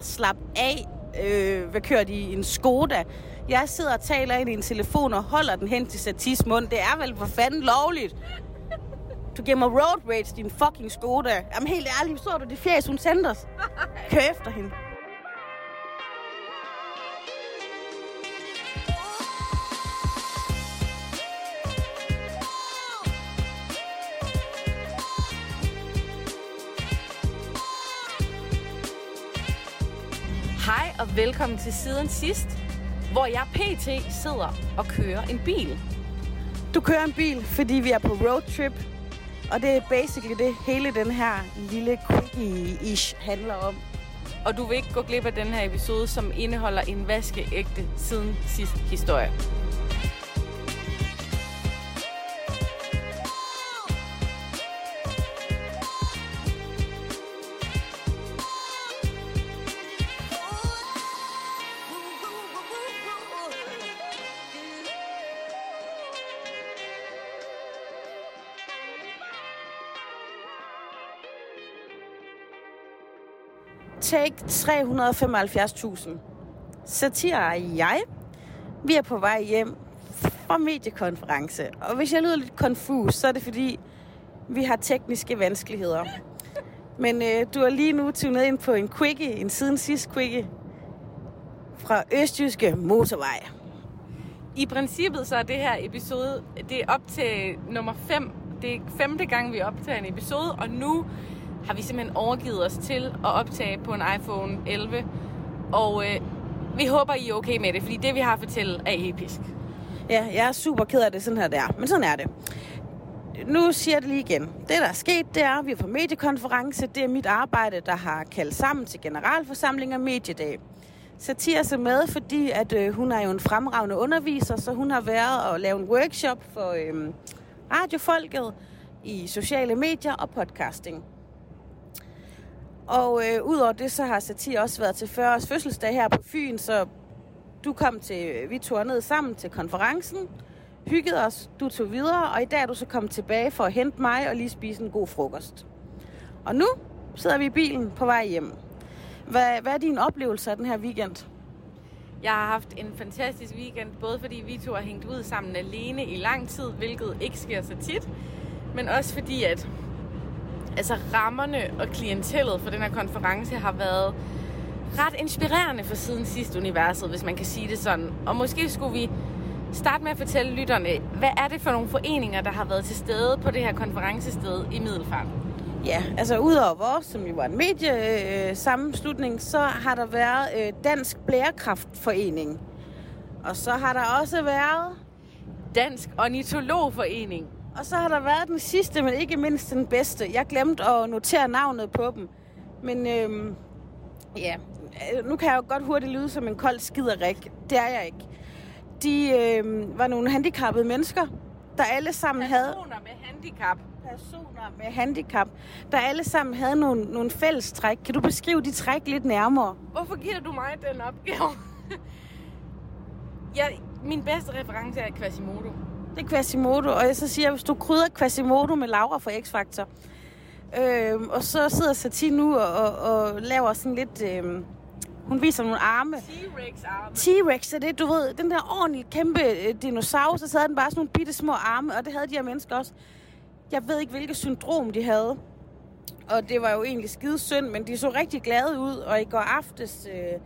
slap af, øh, hvad kører de i en Skoda. Jeg sidder og taler ind i en telefon og holder den hen til Satis mund. Det er vel for fanden lovligt. Du giver mig road rage, din fucking Skoda. Jamen helt ærligt, så du det fjæs, hun sendte os? Kør efter hende. Velkommen til Siden Sidst, hvor jeg pt. sidder og kører en bil. Du kører en bil, fordi vi er på roadtrip. Og det er basically det, hele den her lille quickie-ish handler om. Og du vil ikke gå glip af den her episode, som indeholder en vaskeægte Siden Sidst historie. Take 375.000. Satire og jeg, vi er på vej hjem fra mediekonference. Og hvis jeg lyder lidt konfus, så er det fordi, vi har tekniske vanskeligheder. Men øh, du er lige nu tunet ind på en quickie, en siden sidst quickie, fra Østjyske Motorvej. I princippet så er det her episode, det er op til nummer 5. Det er femte gang, vi optager en episode, og nu har vi simpelthen overgivet os til at optage på en iPhone 11. Og øh, vi håber, I er okay med det, fordi det, vi har at fortælle, er episk. Ja, jeg er super ked af det, sådan her der. Men sådan er det. Nu siger jeg det lige igen. Det, der er sket, det er, at vi er på mediekonference. Det er mit arbejde, der har kaldt sammen til generalforsamling og mediedag. Satir er med, fordi at, øh, hun er jo en fremragende underviser, så hun har været og lavet en workshop for øh, radiofolket i sociale medier og podcasting. Og øh, udover det, så har Satir også været til 40 års fødselsdag her på Fyn, så du kom til, vi tog ned sammen til konferencen, hyggede os, du tog videre, og i dag er du så kommet tilbage for at hente mig og lige spise en god frokost. Og nu sidder vi i bilen på vej hjem. Hvad, hvad er din oplevelse af den her weekend? Jeg har haft en fantastisk weekend, både fordi vi to har hængt ud sammen alene i lang tid, hvilket ikke sker så tit, men også fordi, at altså rammerne og klientellet for den her konference har været ret inspirerende for siden sidst universet, hvis man kan sige det sådan. Og måske skulle vi starte med at fortælle lytterne, hvad er det for nogle foreninger, der har været til stede på det her konferencested i Middelfart? Ja, altså udover vores, som jo var en mediesammenslutning, øh, så har der været øh, Dansk Blærekraftforening. Og så har der også været... Dansk Ornitologforening. Og så har der været den sidste, men ikke mindst den bedste. Jeg glemte at notere navnet på dem. Men øhm, ja, nu kan jeg jo godt hurtigt lyde som en kold skiderik. Det er jeg ikke. De øhm, var nogle handicappede mennesker, der alle sammen Personer havde... Personer med handicap. Personer med handicap, der alle sammen havde nogle, nogle fælles træk. Kan du beskrive de træk lidt nærmere? Hvorfor giver du mig den opgave? ja, min bedste reference er Quasimodo. Det er Quasimodo, og jeg så siger, hvis du krydder Quasimodo med Laura fra X-Factor, øh, og så sidder Satie nu og, og, og laver sådan lidt... Øh, hun viser nogle arme. T-Rex arme. T-Rex er det, du ved, den der ordentlige kæmpe øh, dinosaur, så havde den bare sådan nogle bitte små arme, og det havde de her mennesker også. Jeg ved ikke, hvilket syndrom de havde. Og det var jo egentlig skide synd, men de så rigtig glade ud, og i går aftes... Øh,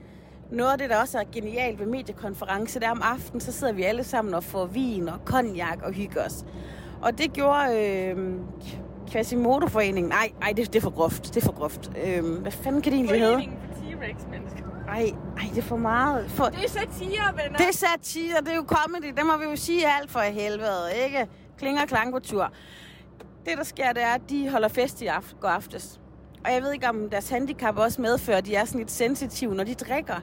noget af det, der også er genialt ved mediekonference, det er om aftenen, så sidder vi alle sammen og får vin og konjak og hygger os. Og det gjorde øh, Quasimodo-foreningen. Nej, nej, det, det er for groft. Det er for groft. Øh, hvad fanden kan det egentlig hedde? Foreningen for T-Rex-mennesker. Ej, ej, det er for meget. For... Det er satire, venner. Det er satire, det er jo comedy. Det må vi jo sige alt for helvede, ikke? Klinger klang på tur. Det, der sker, det er, at de holder fest i aften, går aftes. Og jeg ved ikke, om deres handicap også medfører, at de er sådan lidt sensitive, når de drikker.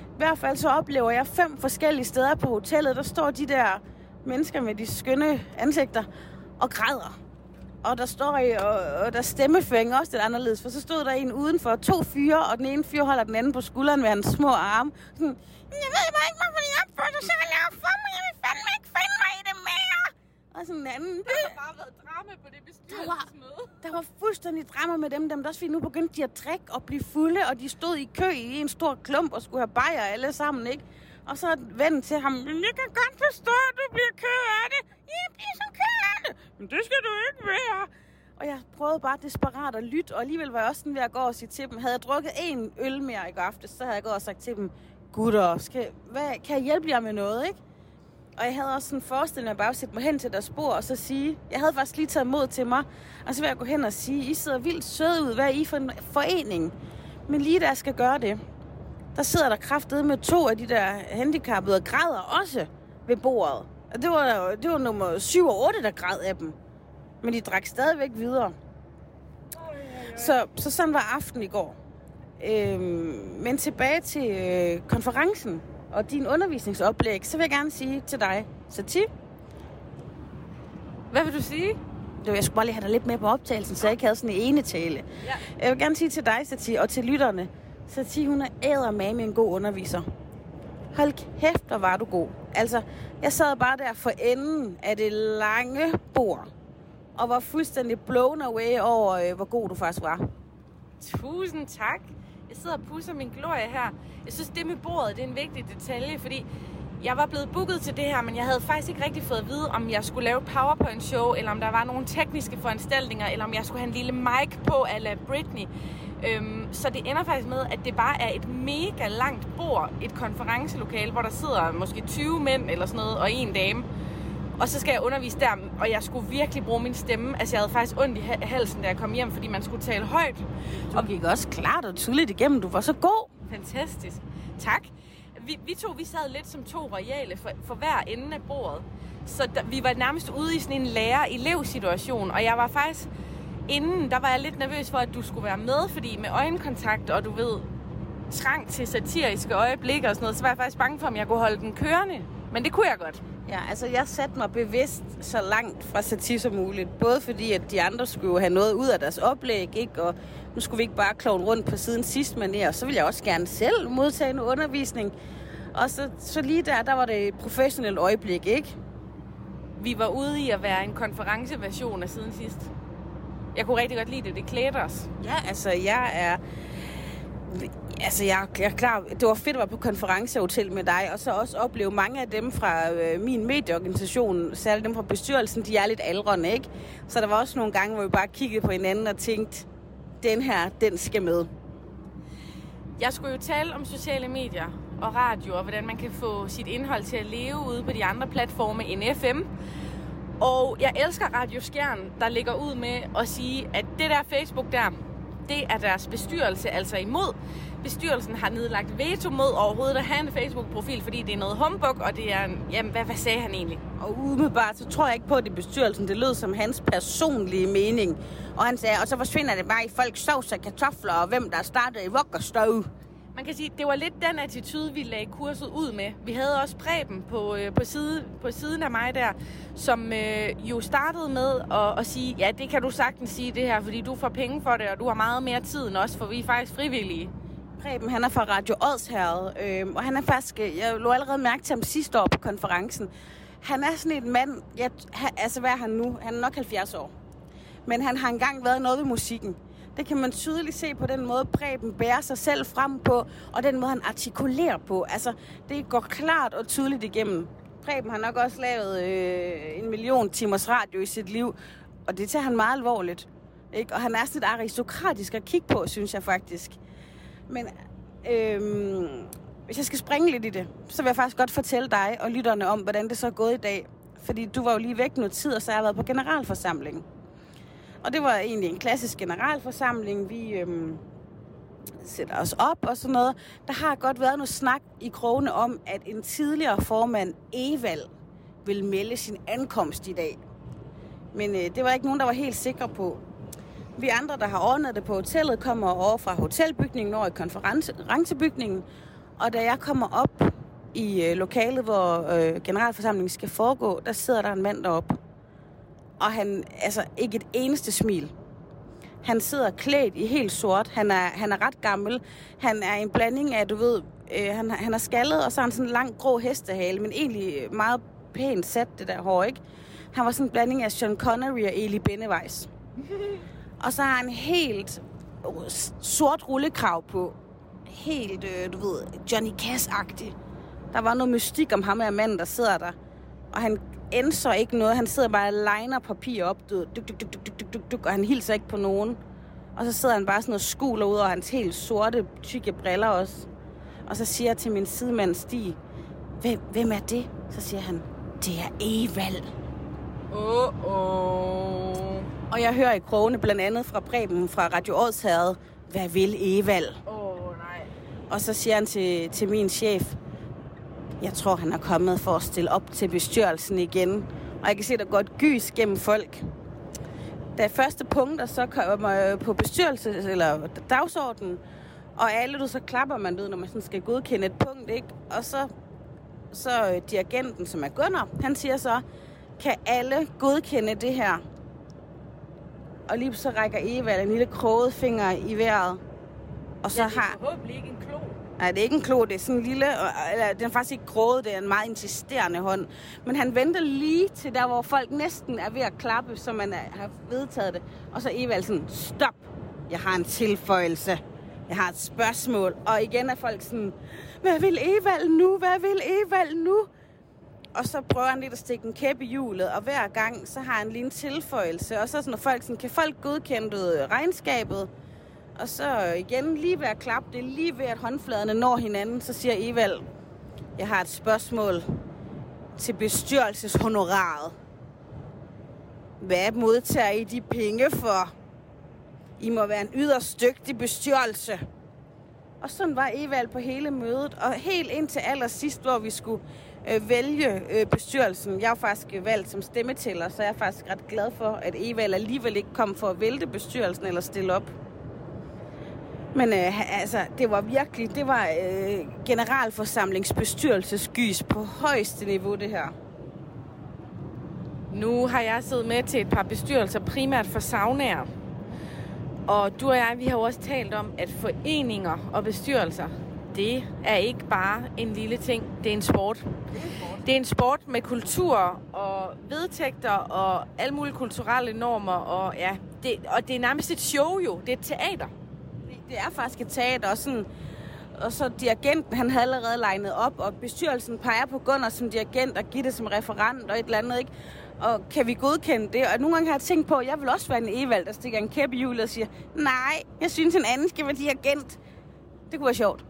I hvert fald så oplever jeg fem forskellige steder på hotellet, der står de der mennesker med de skønne ansigter og græder. Og der står i, og, og der stemmeføring også lidt anderledes, for så stod der en udenfor, to fyre, og den ene fyr holder den anden på skulderen med hans små arme. Sådan, jeg ved bare ikke, hvorfor I opfører sig så lavt for mig, jeg vil fandme ikke finde mig i det mere. Og sådan en anden. Der har bare været drama på det bestyrelsesmøde. Der var fuldstændig drama med dem. dem der også, fordi nu begyndte de at drikke og blive fulde, og de stod i kø i en stor klump og skulle have bajer alle sammen, ikke? Og så vennen til ham, men jeg kan godt forstå, at du bliver ked af det. Jeg bliver så ked af det. Men det skal du ikke være. Og jeg prøvede bare desperat at lytte, og alligevel var jeg også sådan ved at gå og sige til dem, havde jeg drukket en øl mere i går aftes, så havde jeg gået og sagt til dem, gutter, skal, hvad, kan jeg hjælpe jer med noget, ikke? Og jeg havde også sådan en forestilling at bare sætte mig hen til deres spor og så sige, jeg havde faktisk lige taget mod til mig, og så vil jeg gå hen og sige, I sidder vildt søde ud, hvad er I for en forening? Men lige da jeg skal gøre det, der sidder der kraftede med to af de der handicappede og græder også ved bordet. Og det var, det var nummer 7 og 8, der græd af dem. Men de drak stadigvæk videre. Så, så sådan var aften i går. Øhm, men tilbage til øh, konferencen og din undervisningsoplæg, så vil jeg gerne sige til dig, Sati, Hvad vil du sige? jeg skulle bare lige have dig lidt med på optagelsen, så jeg ikke havde sådan en ene tale. Ja. Jeg vil gerne sige til dig, Sati, og til lytterne, Sati, hun er æder med en god underviser. Hold kæft, hvor var du god. Altså, jeg sad bare der for enden af det lange bord, og var fuldstændig blown away over, øh, hvor god du faktisk var. Tusind tak. Jeg sidder og pusser min glorie her. Jeg synes, det med bordet det er en vigtig detalje, fordi jeg var blevet booket til det her, men jeg havde faktisk ikke rigtig fået at vide, om jeg skulle lave et PowerPoint-show, eller om der var nogle tekniske foranstaltninger, eller om jeg skulle have en lille mic på, ala Britney. Øhm, så det ender faktisk med, at det bare er et mega langt bord, et konferencelokale, hvor der sidder måske 20 mænd eller sådan noget, og en dame. Og så skal jeg undervise der, og jeg skulle virkelig bruge min stemme. Altså, jeg havde faktisk ondt i ha- halsen, da jeg kom hjem, fordi man skulle tale højt. Du gik også klart og tydeligt igennem. Du var så god. Fantastisk. Tak. Vi, vi to, vi sad lidt som to royale for, for hver ende af bordet. Så der, vi var nærmest ude i sådan en lærer-elev-situation, og jeg var faktisk... Inden, der var jeg lidt nervøs for, at du skulle være med, fordi med øjenkontakt, og du ved, trang til satiriske øjeblikke og sådan noget, så var jeg faktisk bange for, om jeg kunne holde den kørende. Men det kunne jeg godt. Ja, altså jeg satte mig bevidst så langt fra satir som muligt. Både fordi, at de andre skulle have noget ud af deres oplæg, ikke? Og nu skulle vi ikke bare klovne rundt på siden sidst manér. Så ville jeg også gerne selv modtage en undervisning. Og så, så lige der, der var det et professionelt øjeblik, ikke? Vi var ude i at være en konferenceversion af siden sidst. Jeg kunne rigtig godt lide det. Det klædte os. Ja, altså jeg er... Altså, jeg, jeg er klar. Det var fedt at være på konferencehotel med dig, og så også opleve mange af dem fra øh, min medieorganisation, særligt dem fra bestyrelsen, de er lidt aldrende, ikke? Så der var også nogle gange, hvor vi bare kiggede på hinanden og tænkte, den her, den skal med. Jeg skulle jo tale om sociale medier og radio, og hvordan man kan få sit indhold til at leve ude på de andre platforme end FM. Og jeg elsker Radio Skjern, der ligger ud med at sige, at det der Facebook der, det er deres bestyrelse altså imod. Bestyrelsen har nedlagt veto mod overhovedet at have en Facebook-profil, fordi det er noget humbug, og det er en... Jamen, hvad, hvad sagde han egentlig? Og umiddelbart, så tror jeg ikke på, at det er bestyrelsen. Det lød som hans personlige mening. Og han sagde, og så forsvinder det bare i folks sovs og kartofler, og hvem der startede i vok og støv. Man kan sige, det var lidt den attitude, vi lagde kurset ud med. Vi havde også Preben på, øh, på, side, på siden af mig der, som øh, jo startede med at, at sige, ja, det kan du sagtens sige det her, fordi du får penge for det, og du har meget mere tid end os, for vi er faktisk frivillige. Preben, han er fra Radio Odsherred, øh, og han er faktisk, øh, jeg lå allerede mærke til ham sidste år på konferencen. Han er sådan en mand, jeg, han, altså hvad er han nu? Han er nok 70 år. Men han har engang været noget ved musikken. Det kan man tydeligt se på den måde, Preben bærer sig selv frem på, og den måde, han artikulerer på. Altså, det går klart og tydeligt igennem. Preben har nok også lavet øh, en million timers radio i sit liv, og det tager han meget alvorligt. Ikke? Og han er sådan lidt aristokratisk at kigge på, synes jeg faktisk. Men øhm, hvis jeg skal springe lidt i det, så vil jeg faktisk godt fortælle dig og lytterne om, hvordan det så er gået i dag. Fordi du var jo lige væk noget tid, og så har jeg været på generalforsamling. Og det var egentlig en klassisk generalforsamling. Vi øhm, sætter os op og sådan noget. Der har godt været noget snak i krogene om, at en tidligere formand, Evald, vil melde sin ankomst i dag. Men øh, det var ikke nogen, der var helt sikre på. Vi andre, der har ordnet det på hotellet, kommer over fra hotelbygningen over i konferencebygningen. Og da jeg kommer op i øh, lokalet, hvor øh, generalforsamlingen skal foregå, der sidder der en mand deroppe. Og han, altså ikke et eneste smil. Han sidder klædt i helt sort. Han er, han er ret gammel. Han er en blanding af, du ved, øh, han, han er skaldet, og så har han sådan en lang grå hestehale, men egentlig meget pænt sat, det der hår, ikke? Han var sådan en blanding af Sean Connery og Eli Benneweis og så har han helt sort rullekrav på. Helt, øh, du ved, Johnny Cash-agtig. Der var noget mystik om ham og manden, der sidder der. Og han ændrer ikke noget. Han sidder bare og liner papir op. Du, duk, duk, duk, duk, duk, duk, duk, og han hilser ikke på nogen. Og så sidder han bare sådan og skuler ud over hans helt sorte, tykke briller også. Og så siger jeg til min sidemand Stig, hvem, hvem er det? Så siger han, det er Evald. Åh, oh, oh. Og jeg hører i krogene blandt andet fra Preben fra Radio Ådsherred, hvad vil Evald? Åh, oh, nej. Og så siger han til, til min chef, jeg tror, han er kommet for at stille op til bestyrelsen igen. Og jeg kan se, der går et gys gennem folk. Da første punkter så kommer på bestyrelse eller dagsordenen, og alle du så klapper man ud, når man sådan skal godkende et punkt, ikke? Og så, så dirigenten, som er Gunnar, han siger så, kan alle godkende det her? Og lige så rækker Eva en lille kroget finger i vejret. Og så ja, det er har... forhåbentlig ikke en klo. Nej, det er ikke en klo, det er sådan en lille, eller den er faktisk ikke grået, det er en meget insisterende hånd. Men han venter lige til der, hvor folk næsten er ved at klappe, så man er, har vedtaget det. Og så Evald sådan, stop, jeg har en tilføjelse. Jeg har et spørgsmål. Og igen er folk sådan, hvad vil Evald nu? Hvad vil Evald nu? Og så prøver han lidt at stikke en kæp i hjulet, og hver gang, så har han lige en tilføjelse. Og så sådan, når folk sådan, kan folk godkende regnskabet? Og så igen, lige ved at klappe det, lige ved at håndfladerne når hinanden, så siger Evald, jeg har et spørgsmål til bestyrelseshonoraret. Hvad modtager I de penge for? I må være en yderst dygtig bestyrelse. Og sådan var Evald på hele mødet, og helt indtil allersidst, hvor vi skulle øh, vælge øh, bestyrelsen. Jeg er faktisk valgt som stemmetæller, så jeg er faktisk ret glad for, at Evald alligevel ikke kom for at vælte bestyrelsen eller stille op. Men øh, altså, det var virkelig, det var øh, generalforsamlingsbestyrelsesgys på højeste niveau, det her. Nu har jeg siddet med til et par bestyrelser, primært for saunaer. Og du og jeg, vi har jo også talt om, at foreninger og bestyrelser, det er ikke bare en lille ting, det er en sport. Det er en sport med kultur og vedtægter og alle mulige kulturelle normer. Og, ja, det, og det er nærmest et show jo, det er et teater det er faktisk et teater, og sådan, og så dirigenten, han havde allerede legnet op, og bestyrelsen peger på Gunnar som dirigent, og Gitte som referent, og et eller andet, ikke? Og kan vi godkende det? Og nogle gange har jeg tænkt på, at jeg vil også være en Evald, der stikker en kæppe i hjulet og siger, nej, jeg synes, en anden skal være dirigent. Det kunne være sjovt.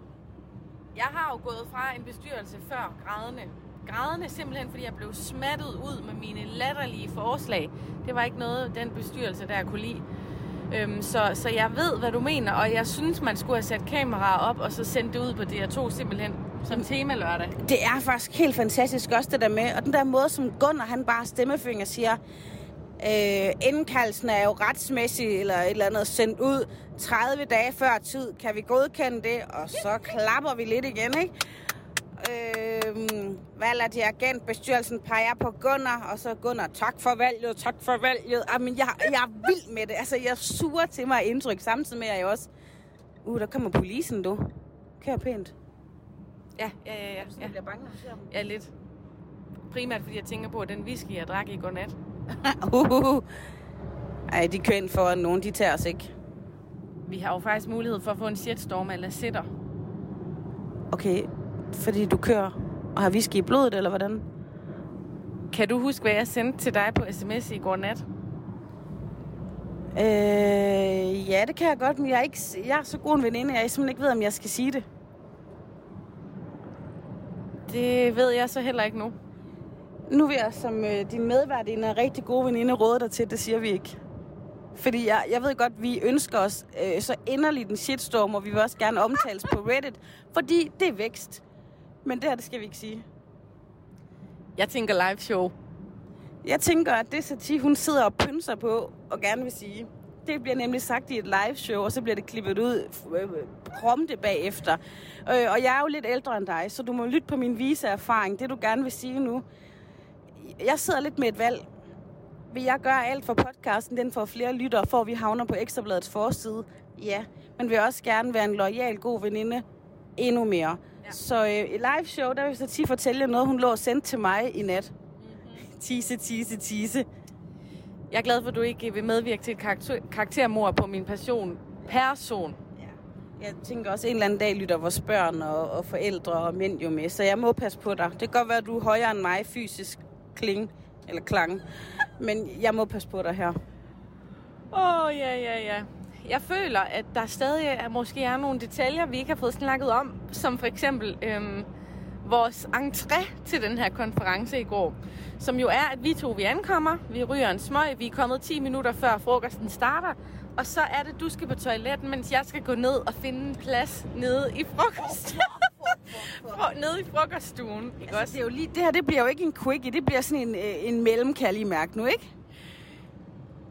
Jeg har jo gået fra en bestyrelse før grædende. Grædende simpelthen, fordi jeg blev smattet ud med mine latterlige forslag. Det var ikke noget, den bestyrelse der kunne lide. Øhm, så, så jeg ved, hvad du mener, og jeg synes, man skulle have sat kameraer op, og så sendt det ud på DR2 simpelthen som tema lørdag. Det er faktisk helt fantastisk også det der med, og den der måde, som Gunnar han bare stemmefinger siger, øh, indkaldelsen er jo retsmæssigt eller et eller andet sendt ud 30 dage før tid. Kan vi godkende det? Og så klapper vi lidt igen, ikke? Øh, valg af dirigent, bestyrelsen peger på Gunnar, og så Gunnar, tak for valget, tak for valget. Jamen, jeg, jeg er vild med det. Altså, jeg suger til mig indtryk, samtidig med, at jeg også... Uh, der kommer polisen, du. Kør pænt. Ja, ja, ja. ja. Jeg bliver bange, Ja, lidt. Primært, fordi jeg tænker på, at den whisky, jeg drak i går nat. Uh, Ej, de kører ind for, at nogen de tager os ikke. Vi har jo faktisk mulighed for at få en shitstorm eller sitter. Okay, fordi du kører og har whisky i blodet, eller hvordan? Kan du huske, hvad jeg sendte til dig på sms i går nat? Øh, ja, det kan jeg godt, men jeg er, ikke, jeg er så god en veninde, jeg simpelthen ikke ved, om jeg skal sige det. Det ved jeg så heller ikke nu. Nu vil jeg som øh, din medvært en rigtig god veninde råde dig til, det siger vi ikke. Fordi jeg, jeg ved godt, vi ønsker os øh, så inderligt en shitstorm, og vi vil også gerne omtales på Reddit, fordi det er vækst. Men det her, det skal vi ikke sige. Jeg tænker live show. Jeg tænker, at det Sati, hun sidder og pynser på og gerne vil sige. Det bliver nemlig sagt i et live show, og så bliver det klippet ud øh, prompte bagefter. Øh, og jeg er jo lidt ældre end dig, så du må lytte på min vise erfaring. Det du gerne vil sige nu. Jeg sidder lidt med et valg. Vil jeg gøre alt for podcasten, den får flere lyttere, for vi havner på Ekstrabladets forside? Ja, men vil også gerne være en lojal, god veninde endnu mere. Ja. Så øh, i live show, der vil så fortælle jer noget, hun lå og sendte til mig i nat. Mm-hmm. Tise, tise, tise. Jeg er glad for, at du ikke vil medvirke til et karakter, karaktermord på min passion. Person. Jeg tænker også, at en eller anden dag lytter vores børn og, og forældre og mænd jo med, så jeg må passe på dig. Det kan godt være, at du er højere end mig fysisk kling, eller klang, men jeg må passe på dig her. Åh, oh, ja, ja, ja. Jeg føler, at der stadig er, måske er nogle detaljer, vi ikke har fået snakket om, som for eksempel øhm, vores entré til den her konference i går, som jo er, at vi to vi ankommer, vi ryger en smøg, vi er kommet 10 minutter før frokosten starter, og så er det, du skal på toiletten, mens jeg skal gå ned og finde en plads nede i frokost. nede i frokoststuen, ikke altså, også? Det, er jo lige, det her det bliver jo ikke en quickie, det bliver sådan en, øh, en lige mærke nu, ikke?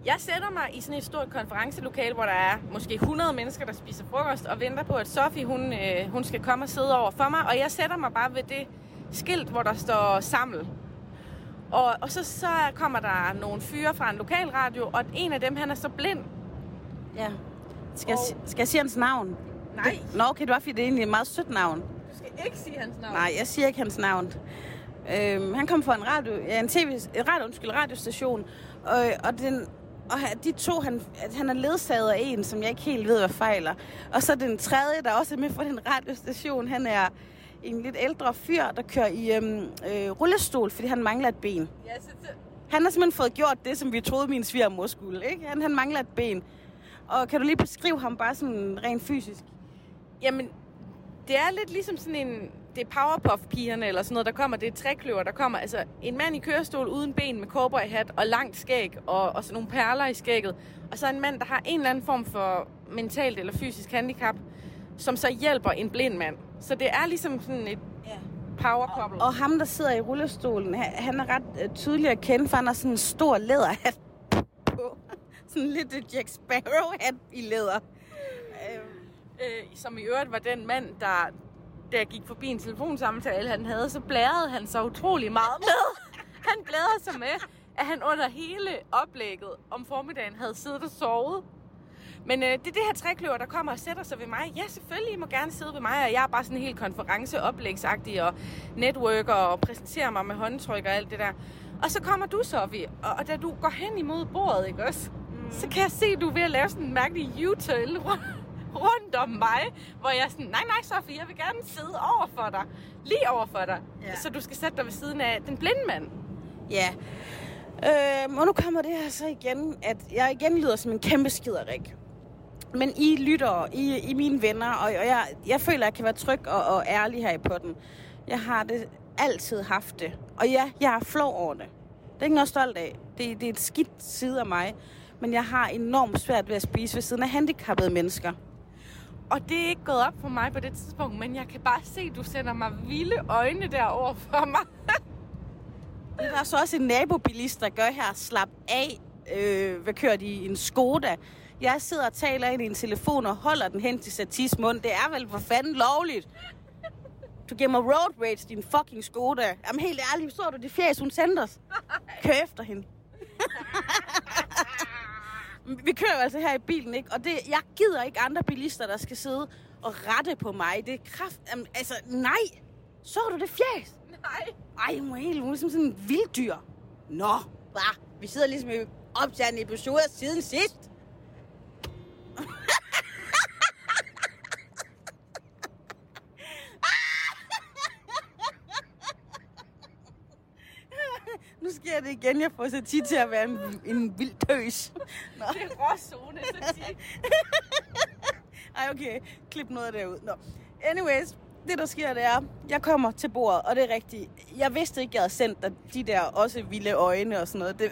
Jeg sætter mig i sådan et stort konferencelokale, hvor der er måske 100 mennesker, der spiser frokost, og venter på, at Sofie hun, øh, hun skal komme og sidde over for mig. Og jeg sætter mig bare ved det skilt, hvor der står saml. Og, og så, så kommer der nogle fyre fra en lokalradio, og en af dem, han er så blind. Ja. Skal, og... jeg, skal jeg sige hans navn? Nej. Det, nå, okay, det var fordi, det er egentlig et meget sødt navn. Ikke sige hans navn. Nej, jeg siger ikke hans navn. Øhm, han kom fra en radio, ja, en tv, radio, undskyld, radiostation, og, og den, og de to, han, han er ledsaget af en, som jeg ikke helt ved, hvad fejler. Og så den tredje, der også er med fra den radiostation, han er en lidt ældre fyr, der kører i øhm, øh, rullestol, fordi han mangler et ben. Ja, så, så... Han har simpelthen fået gjort det, som vi troede, min svigermor skulle. Ikke? Han, han mangler et ben. Og kan du lige beskrive ham bare sådan rent fysisk? Jamen, det er lidt ligesom sådan en det er Powerpuff-pigerne eller sådan noget, der kommer. Det er trækløver, der kommer. Altså, en mand i kørestol uden ben med cowboyhat og langt skæg og, og sådan nogle perler i skægget. Og så en mand, der har en eller anden form for mentalt eller fysisk handicap, som så hjælper en blind mand. Så det er ligesom sådan et ja. power couple. Og, og ham, der sidder i rullestolen, han er ret uh, tydelig at kende, for han har sådan en stor læderhat på. sådan lidt Jack Sparrow-hat i læder. Øh, som i øvrigt var den mand, der, jeg gik forbi en telefonsamtale, han havde, så blærede han så utrolig meget med. Han bladrede sig med, at han under hele oplægget om formiddagen havde siddet og sovet. Men øh, det er det her trækløver, der kommer og sætter sig ved mig. Ja, selvfølgelig, I må gerne sidde ved mig, og jeg er bare sådan helt konferenceoplægsagtig og networker og præsenterer mig med håndtryk og alt det der. Og så kommer du, Sofie, og, og da du går hen imod bordet, ikke også? Mm. Så kan jeg se, at du er ved at lave sådan en mærkelig U-turn rundt om mig, hvor jeg er sådan, nej, nej, Sofie, jeg vil gerne sidde over for dig. Lige over for dig. Ja. Så du skal sætte dig ved siden af den blinde mand. Ja. Øh, og nu kommer det her så igen, at jeg igen lyder som en kæmpe skiderik. Men I lytter, I, I mine venner, og, og jeg, jeg føler, at jeg kan være tryg og, og ærlig her i potten. Jeg har det altid haft det. Og ja, jeg er flov over det. Det er ikke noget stolt af. Det, det er et skidt side af mig. Men jeg har enormt svært ved at spise ved siden af handicappede mennesker. Og det er ikke gået op for mig på det tidspunkt, men jeg kan bare se, at du sender mig vilde øjne derover for mig. det er der så også en nabobilist, der gør her. Slap af. Øh, hvad kører de? En Skoda. Jeg sidder og taler ind i en telefon og holder den hen til Satis mund. Det er vel for fanden lovligt. Du giver mig road rage, din fucking Skoda. Jamen helt ærligt, så du det fjæs, hun sendte os? Kør efter hende. vi kører altså her i bilen, ikke? Og det, jeg gider ikke andre bilister, der skal sidde og rette på mig. Det er kraft... Jamen, altså, nej! Så du det fjæs? Nej. Ej, er helt hun er som sådan en vilddyr. Nå, hvad? Vi sidder ligesom i optagende episoder siden sidst. Sker det igen. Jeg får så tid til at være en, en vild tøs. Nå. Det er råzone, så tit. Ej, okay. Klip noget af det ud. Nå. Anyways, det der sker, det er, jeg kommer til bordet, og det er rigtigt. Jeg vidste ikke, jeg havde sendt dig de der også vilde øjne og sådan noget. Det,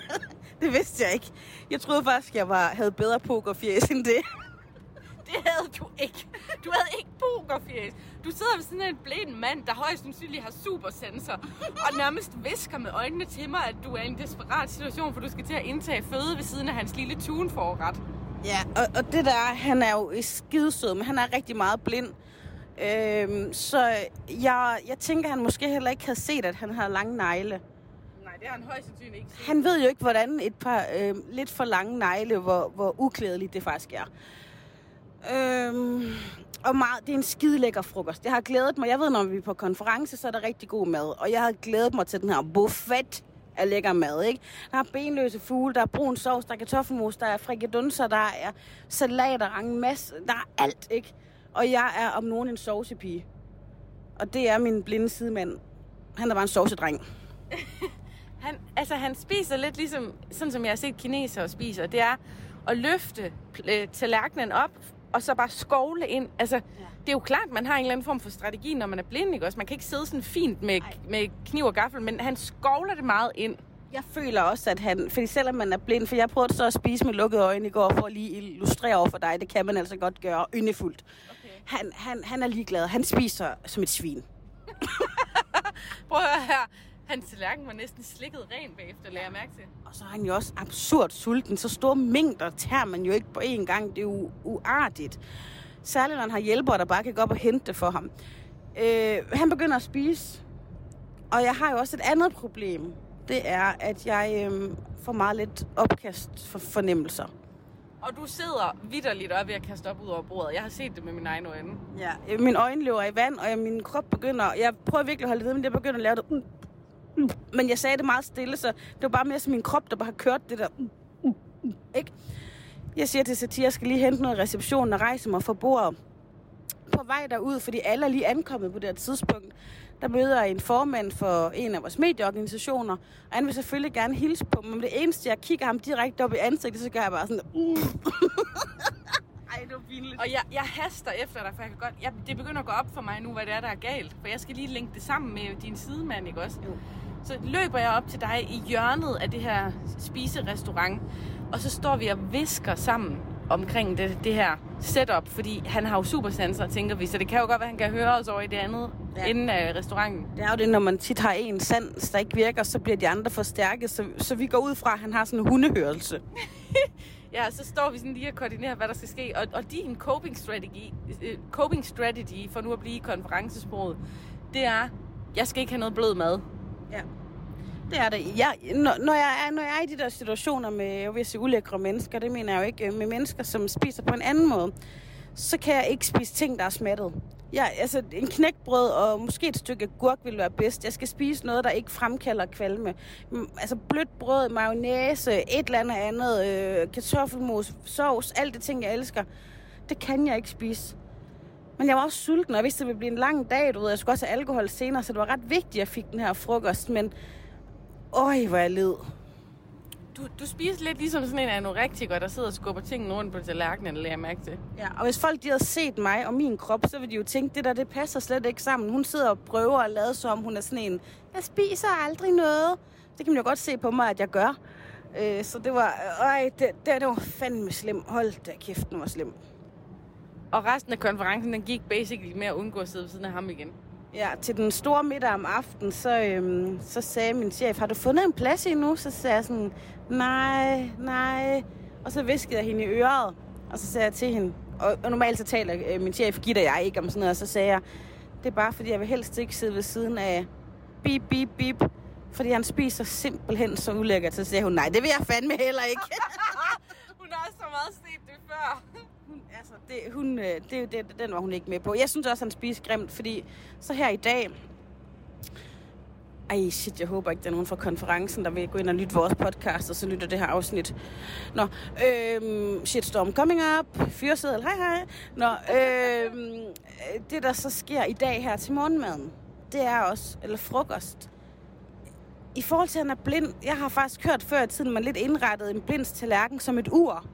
det vidste jeg ikke. Jeg troede faktisk, jeg var, havde bedre pokerfjes end det. Det havde du ikke. Du havde ikke pokerfjes. Du sidder ved sådan en blind mand, der højst sandsynligt har supersensor, og nærmest visker med øjnene til mig, at du er i en desperat situation, for du skal til at indtage føde ved siden af hans lille tunforret. Ja, og, og det der, han er jo skidesød, men han er rigtig meget blind. Øhm, så jeg, jeg tænker, han måske heller ikke havde set, at han har lange negle. Nej, det har han højst sandsynligt ikke set. Han ved jo ikke, hvordan et par øh, lidt for lange negle, hvor, hvor uklædeligt det faktisk er. Øhm, og meget, det er en skide lækker frokost. Jeg har glædet mig. Jeg ved, når vi er på konference, så er der rigtig god mad. Og jeg har glædet mig til den her buffet af lækker mad, ikke? Der er benløse fugle, der er brun sovs, der er kartoffelmos, der er frikadunser, der er salater, en masse, der er alt, ikke? Og jeg er om nogen en sovsepige. Og det er min blinde sidemand. Han er bare en sovsedreng. Han, altså, han spiser lidt ligesom, sådan som jeg har set kinesere spiser. Det er at løfte øh, tallerkenen op, og så bare skovle ind. Altså, ja. det er jo klart, man har en eller anden form for strategi, når man er blind, ikke også? Man kan ikke sidde sådan fint med, med kniv og gaffel, men han skovler det meget ind. Jeg føler også, at han... Fordi selvom man er blind... For jeg prøvede så at spise med lukkede øjne i går, for at lige illustrere over for dig. Det kan man altså godt gøre yndefuldt. Okay. Han, han, han er ligeglad. Han spiser som et svin. Prøv at høre her. Hans tallerken var næsten slikket ren bagefter, lader jeg mærke til. Og så er han jo også absurd sulten. Så store mængder tager man jo ikke på én gang. Det er jo uartigt. Særligt når han har hjælpere, der bare kan gå op og hente det for ham. Øh, han begynder at spise. Og jeg har jo også et andet problem. Det er, at jeg øh, får meget lidt opkast for fornemmelser. Og du sidder vidderligt op ved at kaste op ud over bordet. Jeg har set det med mine egne øjne. Ja, øh, min øjne løber i vand, og min krop begynder... Jeg prøver virkelig at holde det ved, men jeg begynder at lave det... Men jeg sagde det meget stille, så det var bare mere som min krop, der bare har kørt det der... Ikke? Jeg siger til Satir, jeg skal lige hente noget reception og rejse mig fra bordet. På vej derud, fordi alle er lige ankommet på det her tidspunkt, der møder jeg en formand for en af vores medieorganisationer, og han vil selvfølgelig gerne hilse på mig, men det eneste, jeg kigger ham direkte op i ansigtet, så gør jeg bare sådan... Uh. Det var pinligt. Og jeg, jeg haster efter dig, for jeg kan godt... Jeg, det begynder at gå op for mig nu, hvad det er, der er galt. For jeg skal lige linke det sammen med din sidemand, ikke også? Jo. Så løber jeg op til dig i hjørnet af det her spiserestaurant, og så står vi og visker sammen omkring det, det her setup, fordi han har jo supersanser, tænker vi, så det kan jo godt være, at han kan høre os over i det andet ja. inden af restauranten. Det er jo det, når man tit har en sans, der ikke virker, så bliver de andre forstærket, så, så vi går ud fra, at han har sådan en hundehørelse. ja, så står vi sådan lige og koordinerer, hvad der skal ske, og, og din coping strategy, øh, coping strategy for nu at blive i konferencesproget, det er, jeg skal ikke have noget blød mad. Ja. Det er det. Jeg, når, når, jeg er, når jeg er i de der situationer med, jeg vil sige, ulækre mennesker, det mener jeg jo ikke, øh, med mennesker, som spiser på en anden måde, så kan jeg ikke spise ting, der er smattet. Ja, altså en knækbrød og måske et stykke gurk vil være bedst. Jeg skal spise noget, der ikke fremkalder kvalme. Mm, altså blødt brød, mayonnaise, et eller andet andet, øh, kartoffelmos, sovs, alt det ting, jeg elsker. Det kan jeg ikke spise. Men jeg var også sulten, og jeg vidste, at det ville blive en lang dag. Du ved, jeg skulle også have alkohol senere, så det var ret vigtigt, at jeg fik den her frokost. Men øj, hvor jeg led. Du, du spiser lidt ligesom sådan en anorektiker, der sidder og skubber tingene rundt på tallerkenen, eller jeg mærke til. Ja, og hvis folk de havde set mig og min krop, så ville de jo tænke, det der, det passer slet ikke sammen. Hun sidder og prøver at lade som, hun er sådan en, jeg spiser aldrig noget. Det kan man jo godt se på mig, at jeg gør. Øh, så det var, øj, det, det, det var fandme slem. Hold da kæft, den var slem. Og resten af konferencen, den gik basically med at undgå at sidde ved siden af ham igen. Ja, til den store middag om aftenen, så, øhm, så sagde min chef, har du fundet en plads endnu? Så sagde jeg sådan, nej, nej. Og så viskede jeg hende i øret, og så sagde jeg til hende, og, og normalt så taler øh, min chef Gitte og jeg ikke om sådan noget, og så sagde jeg, det er bare fordi, jeg vil helst ikke sidde ved siden af bip, bip, bip, fordi han spiser simpelthen så ulækkert. Så sagde hun, nej, det vil jeg fandme heller ikke. hun har så meget set det før altså, det, hun, øh, det, det, den var hun ikke med på. Jeg synes også, han spiser grimt, fordi så her i dag... Ej, shit, jeg håber ikke, der er nogen fra konferencen, der vil gå ind og lytte vores podcast, og så lytter det her afsnit. Nå, øhm, shitstorm coming up, fyrsædel, hej hej. Nå, øhm, øh, det der så sker i dag her til morgenmaden, det er også, eller frokost, i forhold til, at han er blind, jeg har faktisk hørt før i tiden, man lidt indrettet en blinds tallerken som et ur.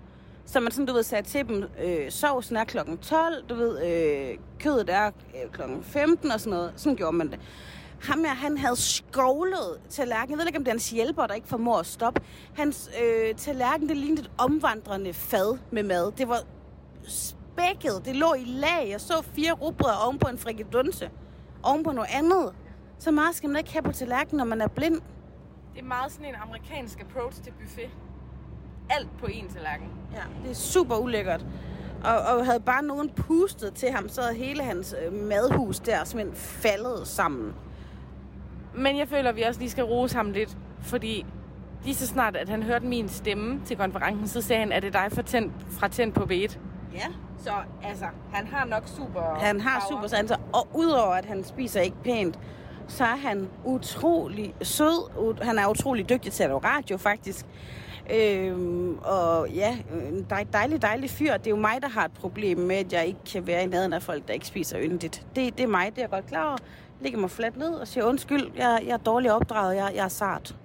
Så man sådan, du ved, sagde til dem, øh, sovsen er klokken 12, du ved, øh, kødet er øh, klokken 15 og sådan noget. Sådan gjorde man det. Ham her, han havde skovlet tallerkenen. Jeg ved ikke, om det er hans hjælper, der ikke formår at stoppe. Hans øh, tallerken, det lignede et omvandrende fad med mad. Det var spækket. Det lå i lag. Jeg så fire rugbrød oven på en frikadunse. Oven på noget andet. Så meget skal man ikke have på tallerkenen, når man er blind. Det er meget sådan en amerikansk approach til buffet alt på en tallerken. Ja, det er super ulækkert. Og, og havde bare nogen pustet til ham, så havde hele hans øh, madhus der simpelthen faldet sammen. Men jeg føler, at vi også lige skal rose ham lidt, fordi lige så snart, at han hørte min stemme til konferencen, så sagde han, at det er dig fra tænd, fra tænd på B1. Ja. Så altså, han har nok super Han har power. super sanser. Og udover at han spiser ikke pænt, så er han utrolig sød. Han er utrolig dygtig til at lave radio, faktisk. Øhm, og ja, en dejlig, dejlig fyr. Det er jo mig, der har et problem med, at jeg ikke kan være i nærheden af folk, der ikke spiser yndigt. Det, det er mig, det er jeg godt klar over. Jeg mig fladt ned og siger undskyld, jeg, jeg er dårligt opdraget, jeg, jeg er sart.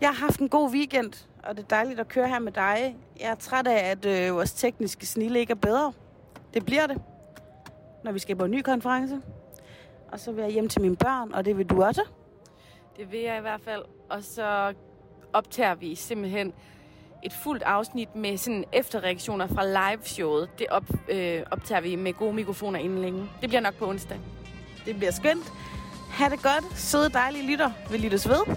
Jeg har haft en god weekend, og det er dejligt at køre her med dig. Jeg er træt af, at øh, vores tekniske snille ikke er bedre. Det bliver det, når vi skal på en ny konference. Og så vil jeg hjem til mine børn, og det vil du også. Det vil jeg i hvert fald. Og så optager vi simpelthen et fuldt afsnit med sådan efterreaktioner fra live-showet. Det op, øh, optager vi med gode mikrofoner inden længe. Det bliver nok på onsdag. Det bliver skønt. Ha' det godt. Søde, dejlige lytter. Vi lyttes ved.